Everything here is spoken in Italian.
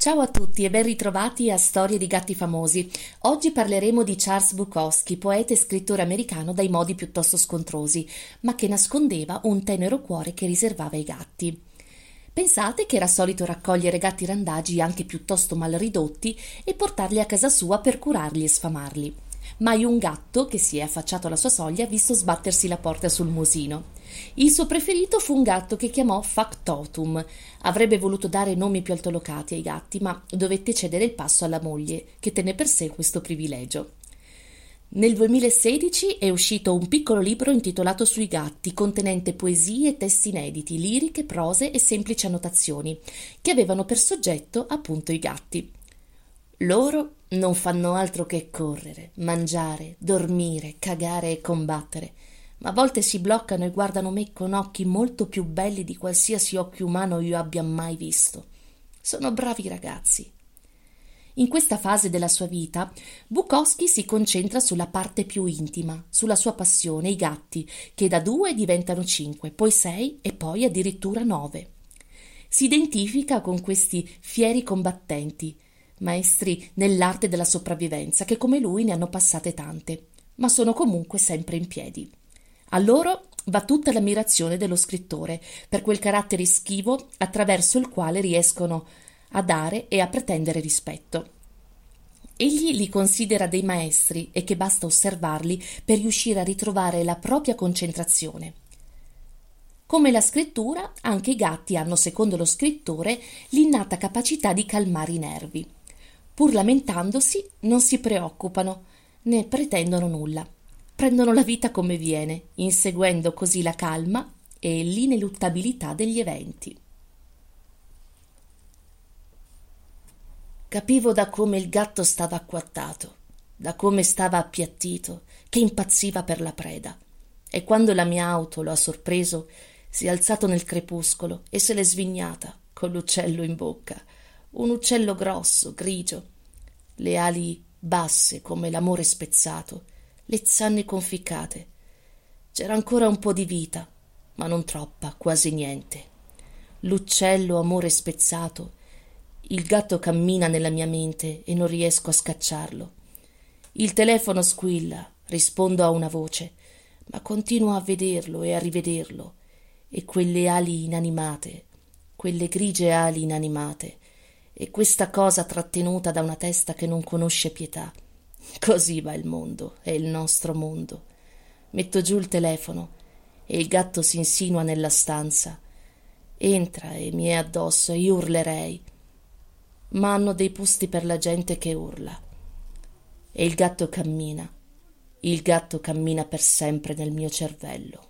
Ciao a tutti e ben ritrovati a Storie di gatti famosi. Oggi parleremo di Charles Bukowski, poeta e scrittore americano dai modi piuttosto scontrosi, ma che nascondeva un tenero cuore che riservava ai gatti. Pensate che era solito raccogliere gatti randagi anche piuttosto mal ridotti e portarli a casa sua per curarli e sfamarli. Mai un gatto che si è affacciato alla sua soglia ha visto sbattersi la porta sul musino. Il suo preferito fu un gatto che chiamò Factotum. Avrebbe voluto dare nomi più altolocati ai gatti, ma dovette cedere il passo alla moglie, che tenne per sé questo privilegio. Nel 2016 è uscito un piccolo libro intitolato Sui gatti, contenente poesie e testi inediti, liriche, prose e semplici annotazioni, che avevano per soggetto appunto i gatti. Loro non fanno altro che correre, mangiare, dormire, cagare e combattere ma a volte si bloccano e guardano me con occhi molto più belli di qualsiasi occhio umano io abbia mai visto. Sono bravi ragazzi. In questa fase della sua vita, Bukowski si concentra sulla parte più intima, sulla sua passione, i gatti, che da due diventano cinque, poi sei e poi addirittura nove. Si identifica con questi fieri combattenti, maestri nell'arte della sopravvivenza, che come lui ne hanno passate tante, ma sono comunque sempre in piedi. A loro va tutta l'ammirazione dello scrittore per quel carattere schivo attraverso il quale riescono a dare e a pretendere rispetto. Egli li considera dei maestri e che basta osservarli per riuscire a ritrovare la propria concentrazione. Come la scrittura, anche i gatti hanno, secondo lo scrittore, l'innata capacità di calmare i nervi. Pur lamentandosi, non si preoccupano né pretendono nulla prendono la vita come viene, inseguendo così la calma e l'ineluttabilità degli eventi. Capivo da come il gatto stava acquattato, da come stava appiattito, che impazziva per la preda. E quando la mia auto lo ha sorpreso, si è alzato nel crepuscolo e se l'è svignata con l'uccello in bocca. Un uccello grosso, grigio, le ali basse come l'amore spezzato, le zanne conficcate. C'era ancora un po' di vita, ma non troppa, quasi niente. L'uccello amore spezzato. Il gatto cammina nella mia mente e non riesco a scacciarlo. Il telefono squilla, rispondo a una voce, ma continuo a vederlo e a rivederlo. E quelle ali inanimate, quelle grigie ali inanimate, e questa cosa trattenuta da una testa che non conosce pietà. Così va il mondo, è il nostro mondo. Metto giù il telefono e il gatto si insinua nella stanza. Entra e mi è addosso e io urlerei. Ma hanno dei posti per la gente che urla. E il gatto cammina. Il gatto cammina per sempre nel mio cervello.